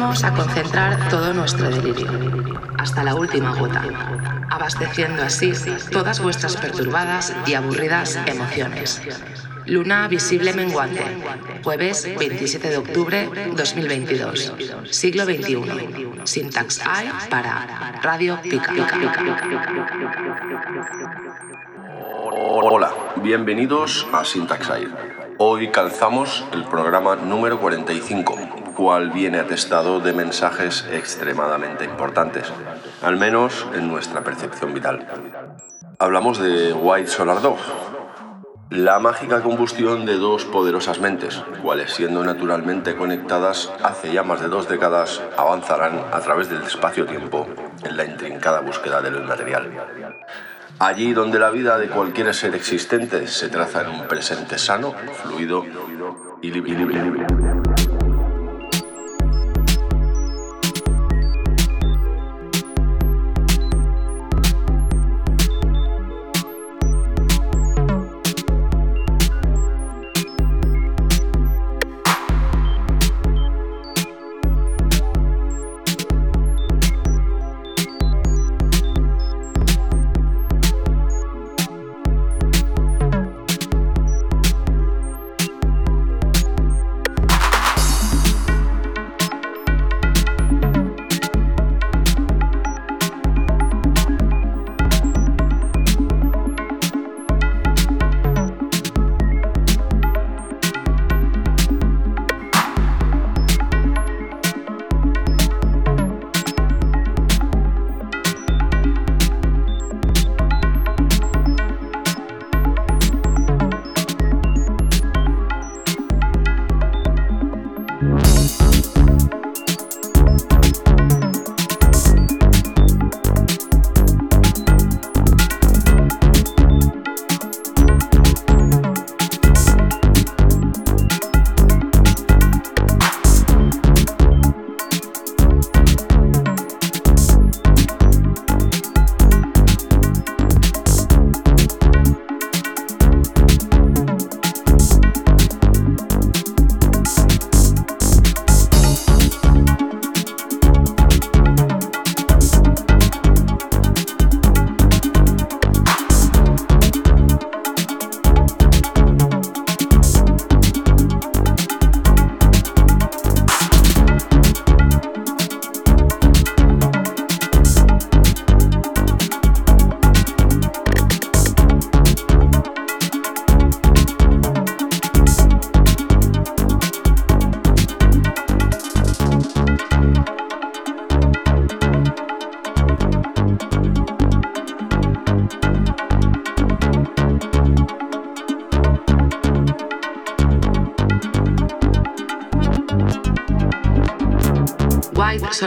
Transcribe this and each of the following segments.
Disponemos a concentrar todo nuestro delirio, hasta la última gota, abasteciendo así todas vuestras perturbadas y aburridas emociones. Luna visible menguante, jueves 27 de octubre 2022, siglo XXI. Syntax I para Radio Pica. Hola, bienvenidos a Syntax I. Hoy calzamos el programa número 45 cual viene atestado de mensajes extremadamente importantes, al menos en nuestra percepción vital. Hablamos de White Solar Dog, la mágica combustión de dos poderosas mentes, cuales siendo naturalmente conectadas hace ya más de dos décadas, avanzarán a través del espacio-tiempo en la intrincada búsqueda del material. Allí donde la vida de cualquier ser existente se traza en un presente sano, fluido y libre.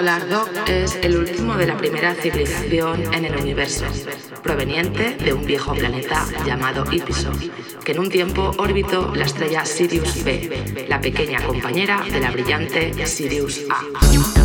Solardo es el último de la primera civilización en el universo, proveniente de un viejo planeta llamado Ipiso, que en un tiempo orbitó la estrella Sirius B, la pequeña compañera de la brillante Sirius A.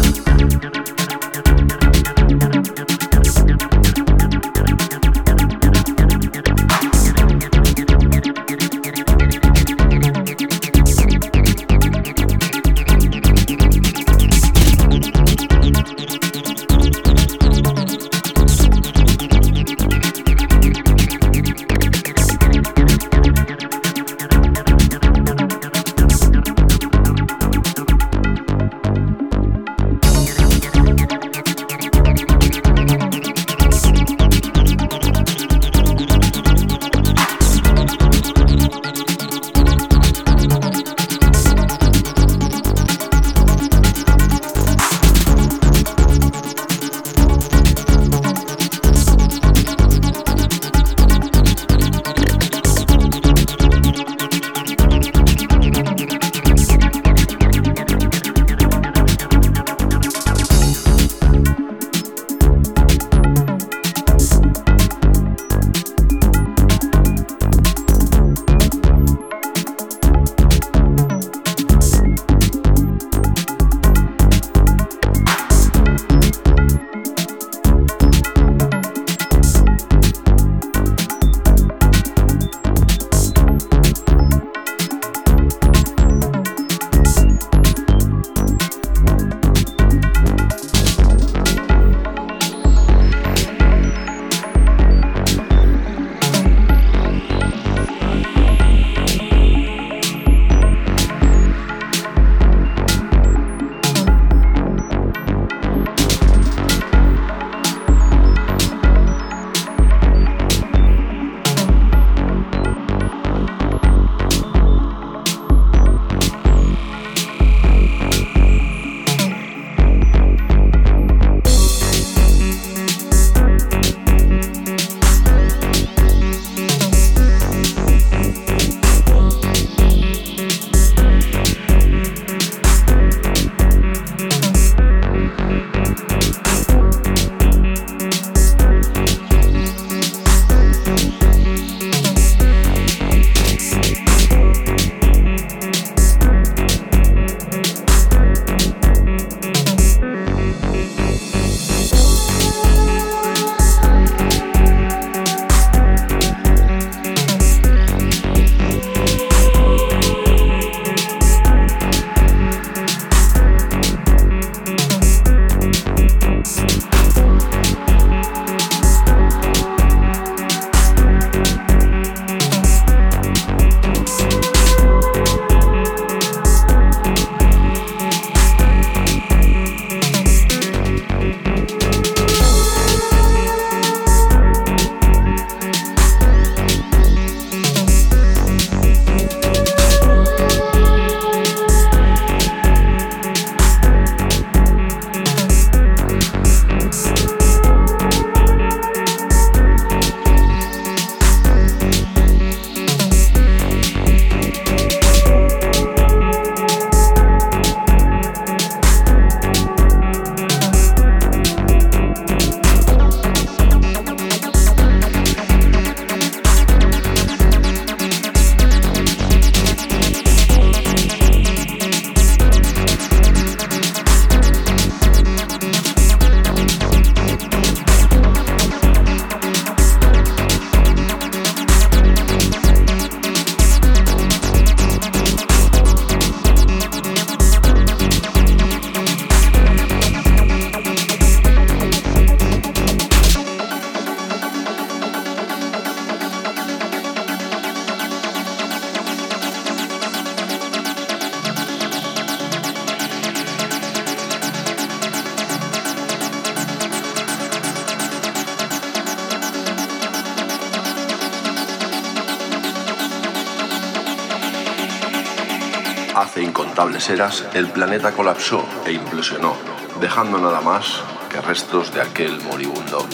el planeta colapsó e implosionó, dejando nada más que restos de aquel moribundo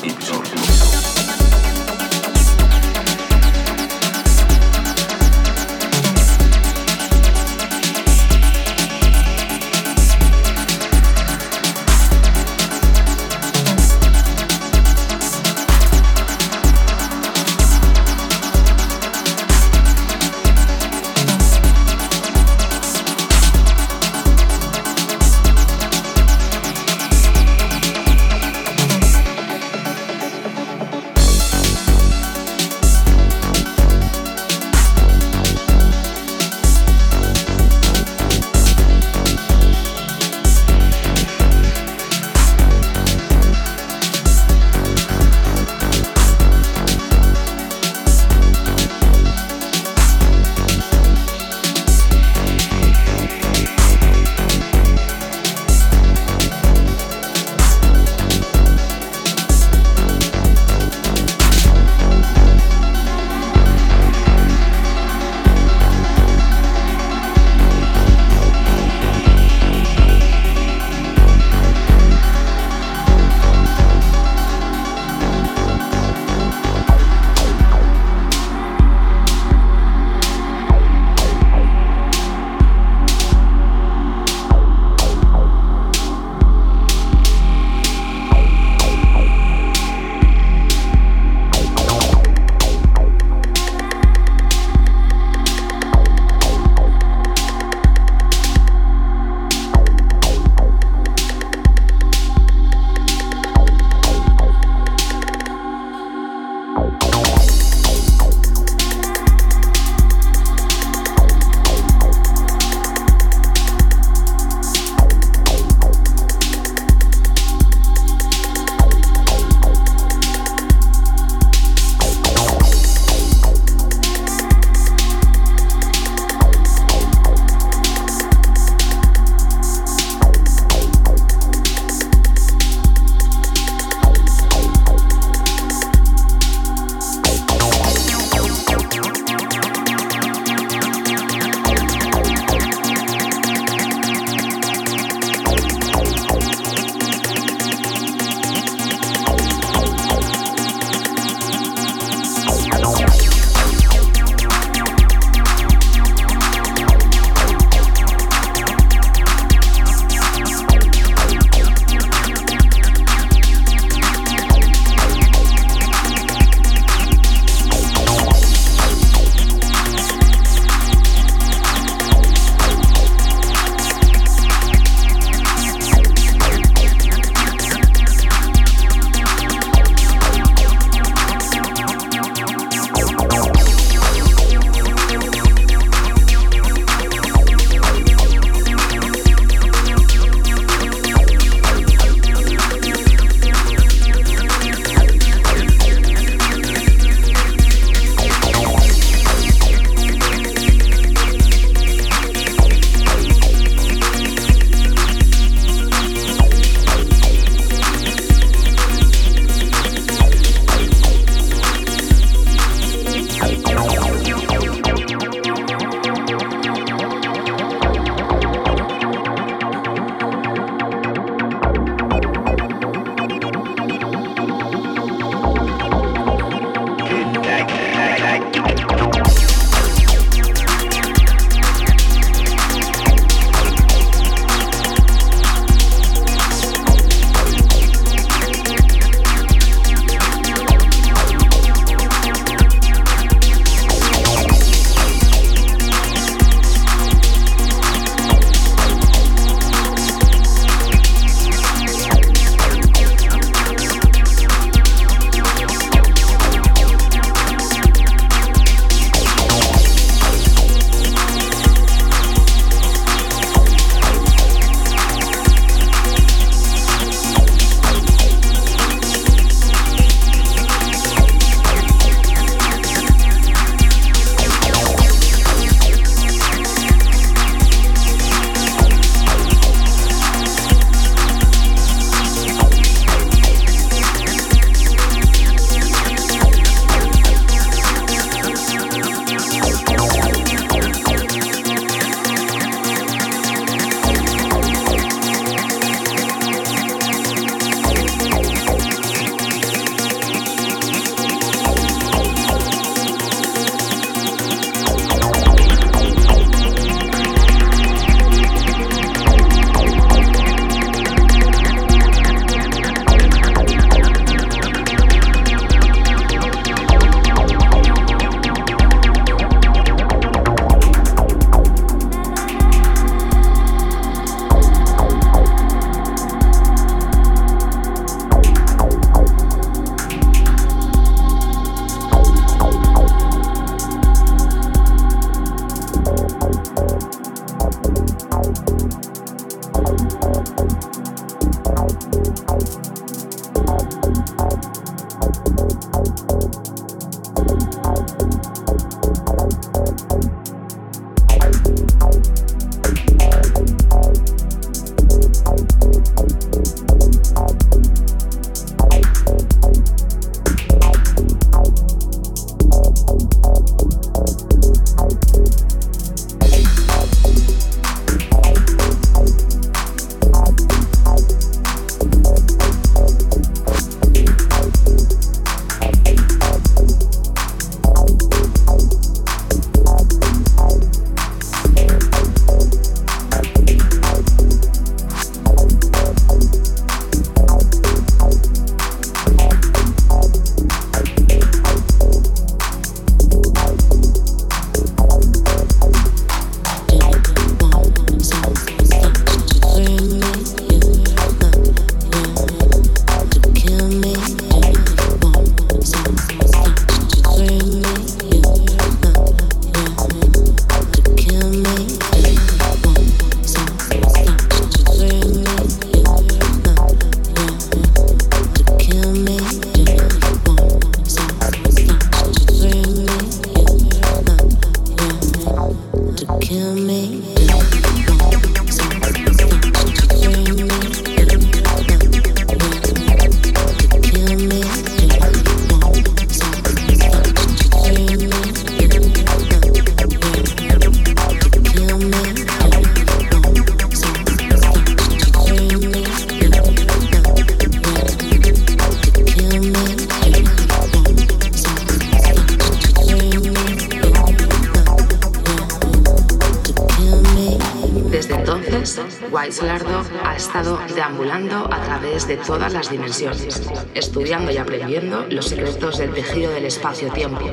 Luis ha estado deambulando a través de todas las dimensiones, estudiando y aprendiendo los secretos del tejido del espacio-tiempo,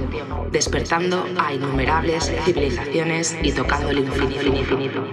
despertando a innumerables civilizaciones y tocando el infinito.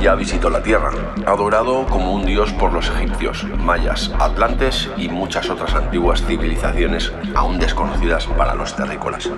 Ya visitó la Tierra, adorado como un dios por los egipcios, mayas, atlantes y muchas otras antiguas civilizaciones aún desconocidas para los terrícolas.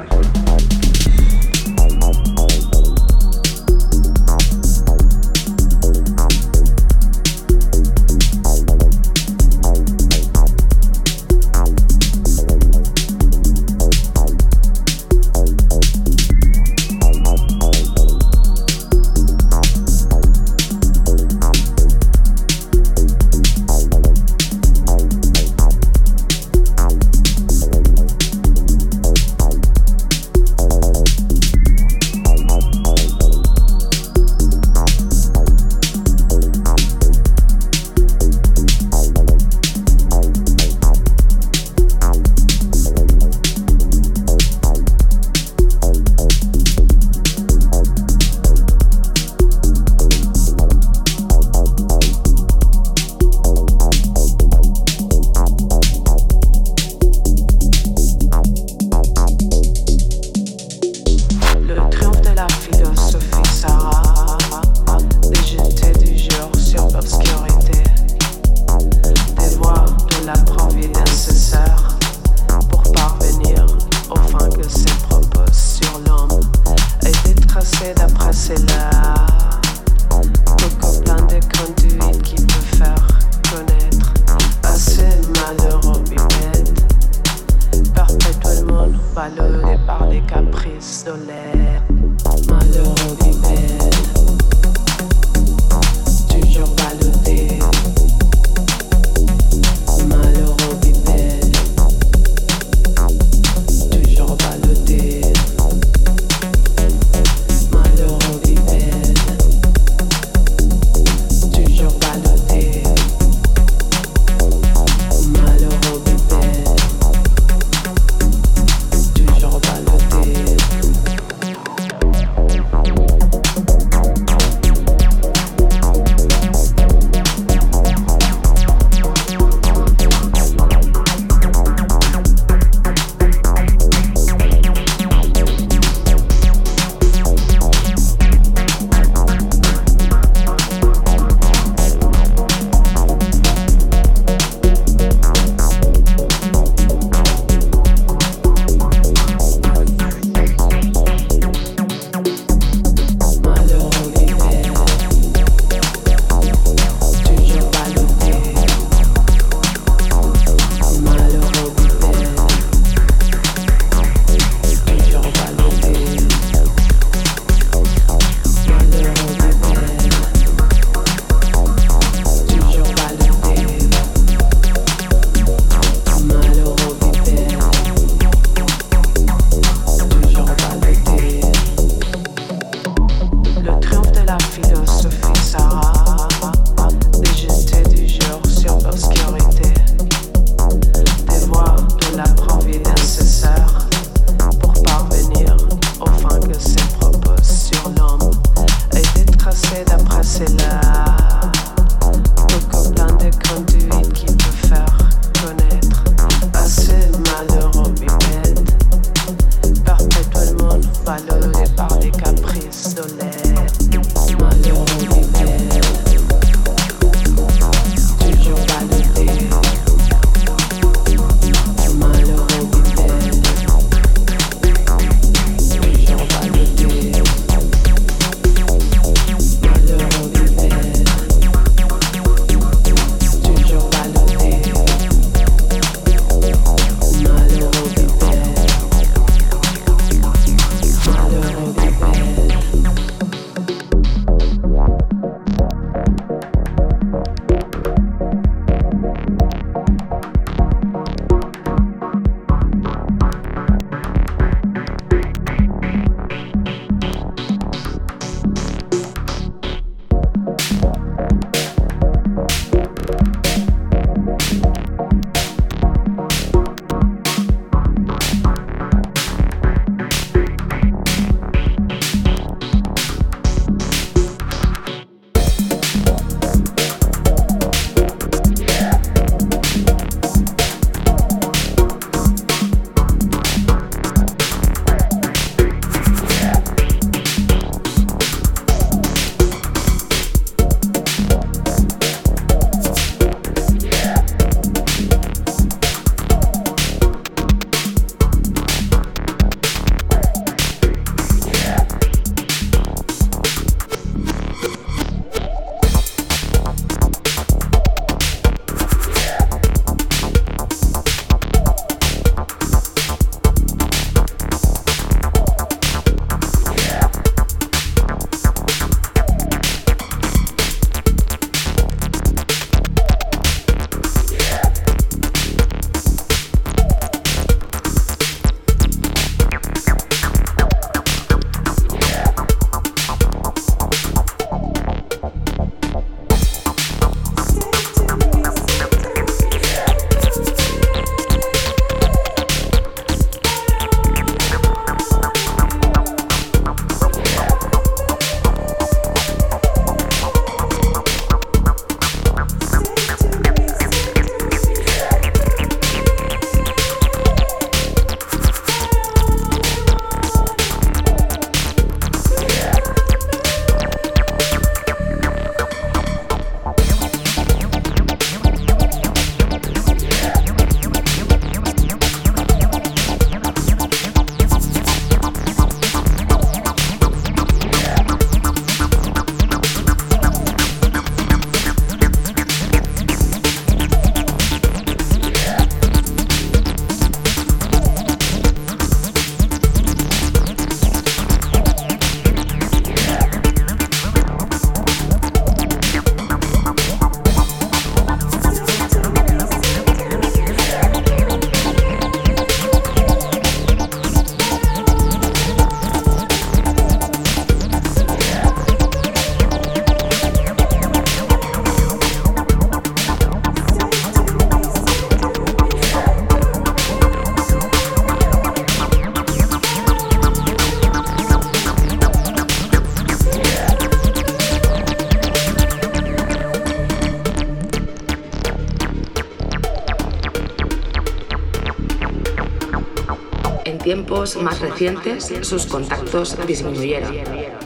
Más recientes sus contactos disminuyeron,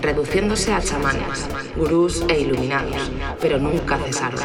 reduciéndose a chamanes, gurús e iluminados, pero nunca cesaron.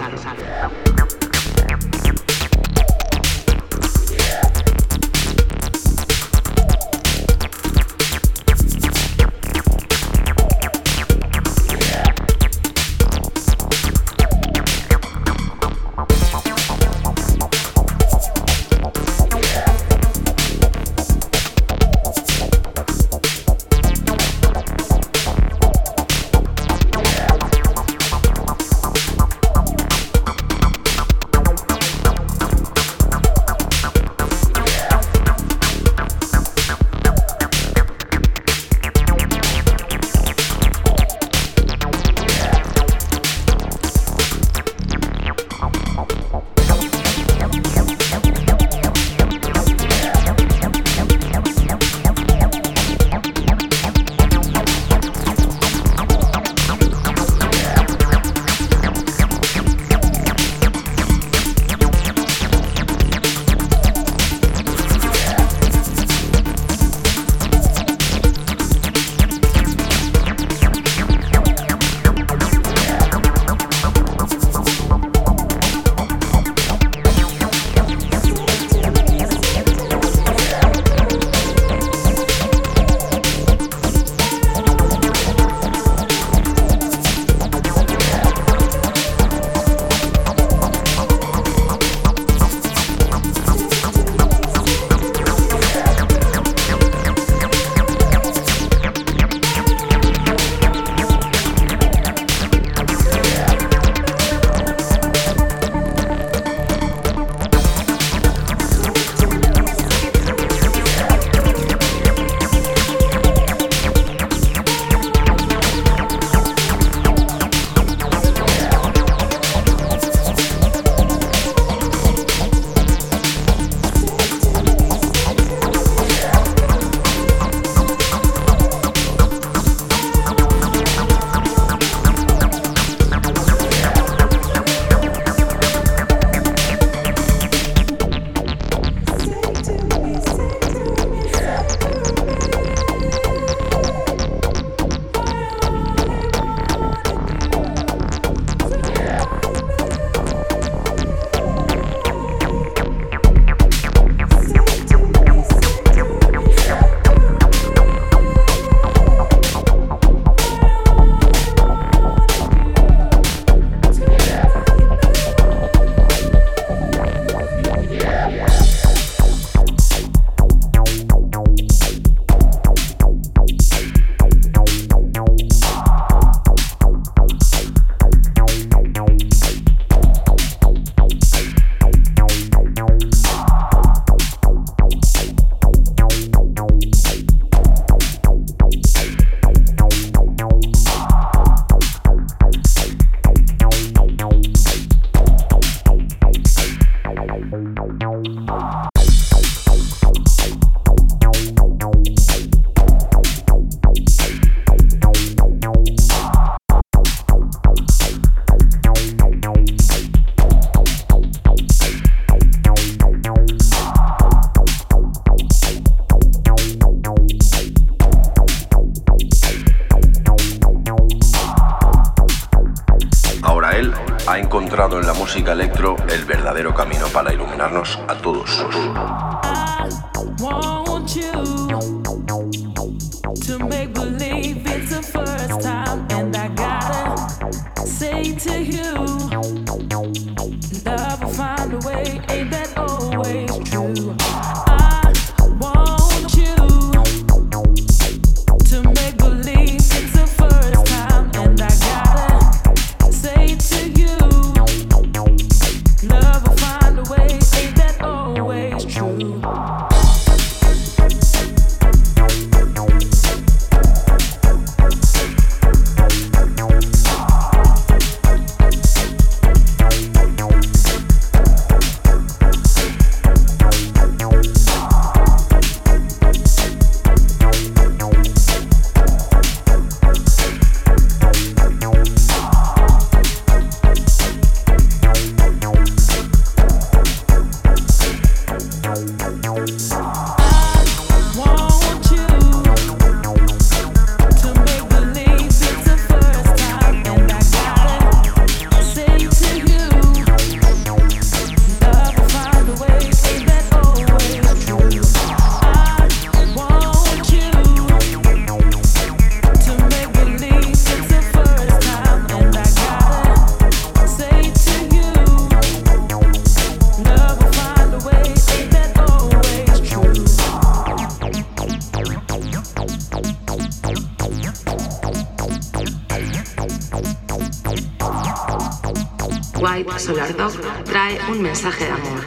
Solar Dog trae un mensaje de amor,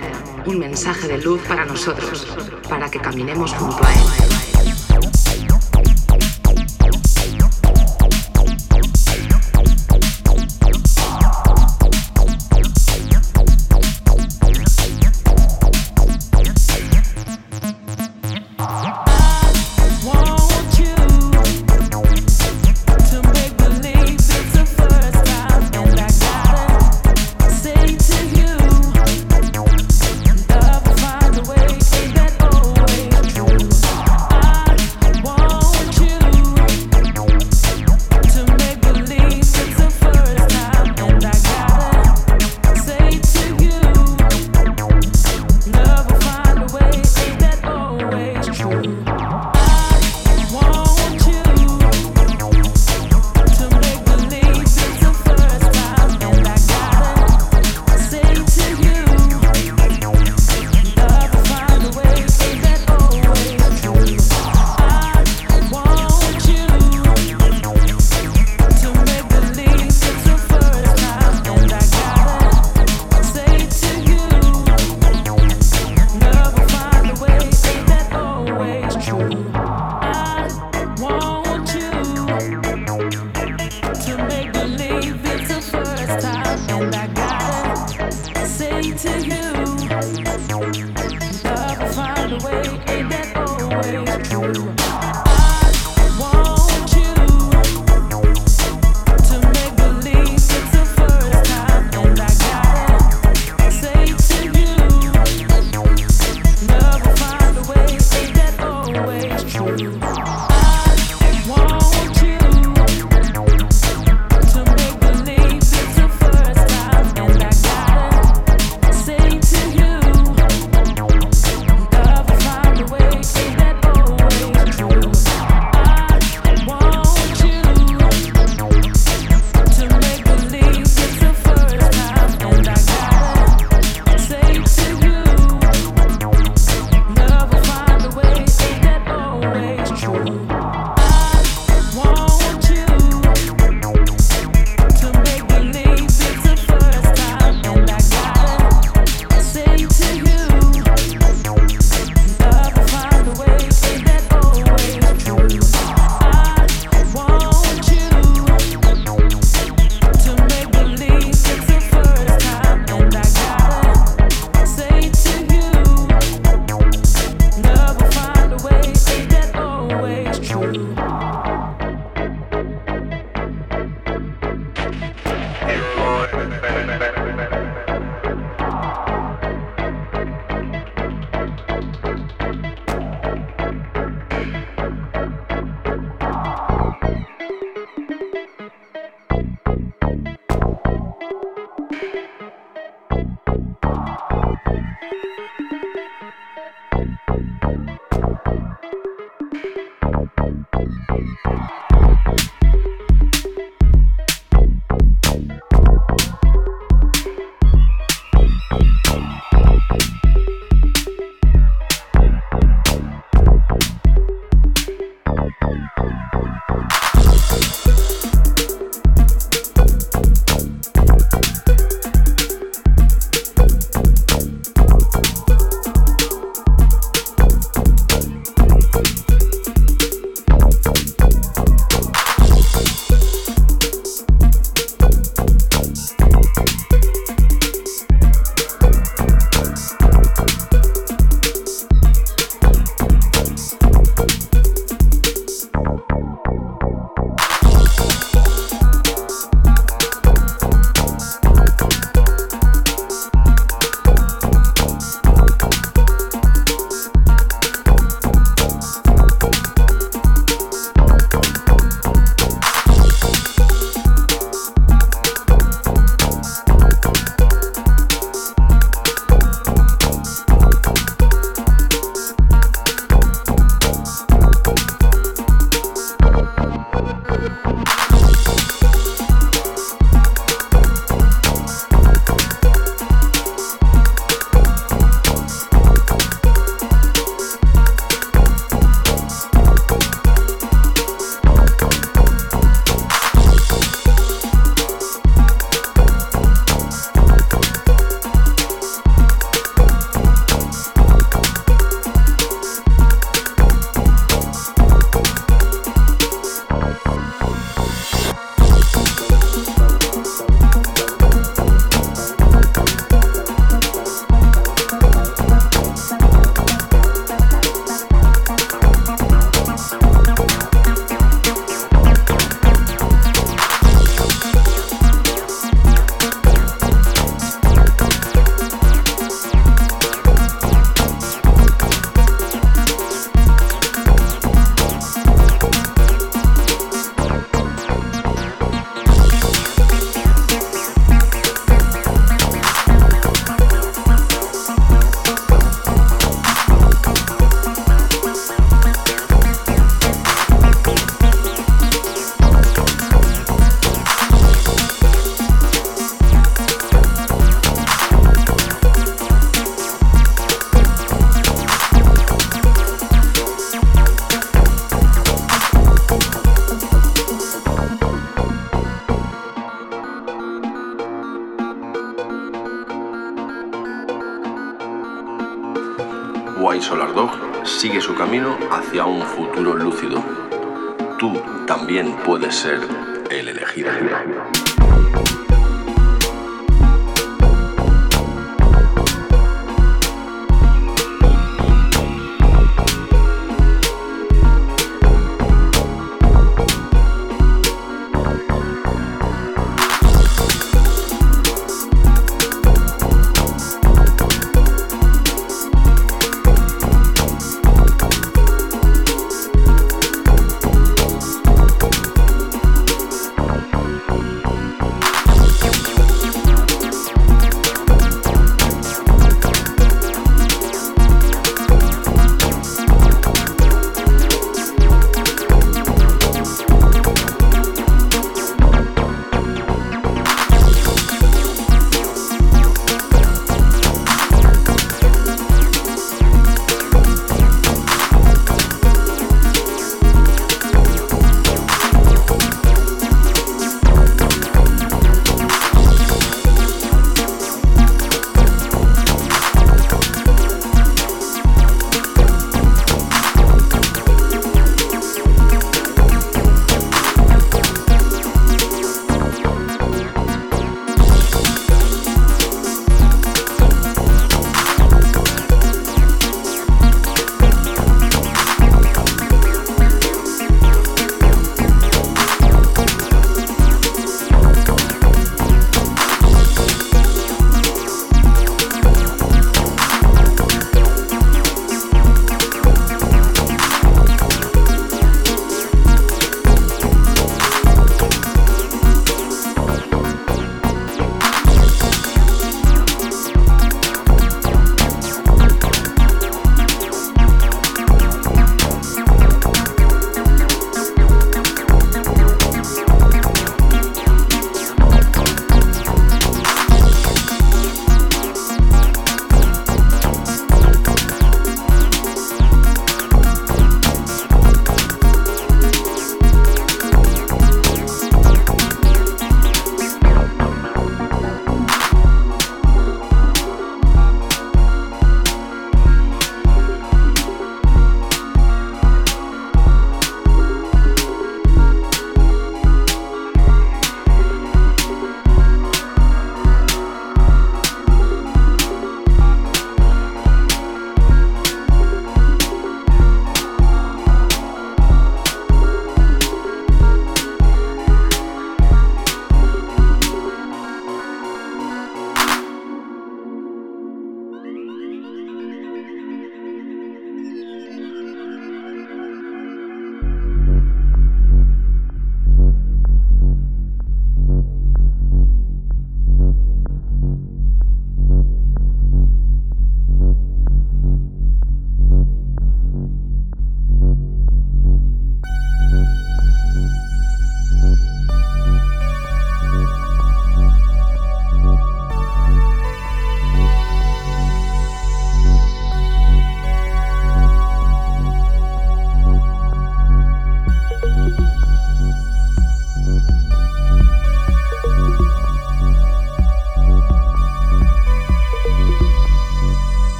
un mensaje de luz para nosotros, para que caminemos junto a él. Sigue su camino hacia un futuro lúcido. Tú también puedes ser el elegido.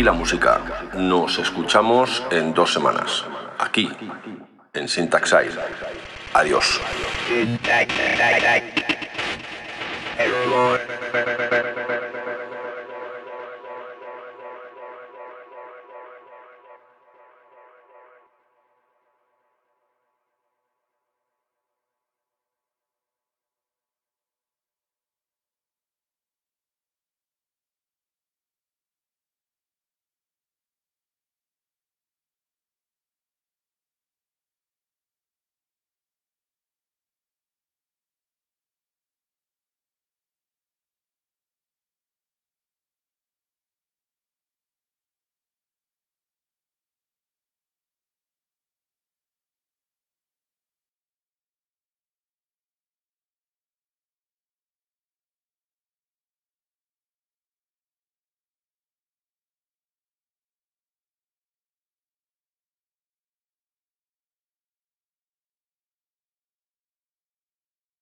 Aquí la música. Nos escuchamos en dos semanas, aquí, en Syntaxide. Adiós.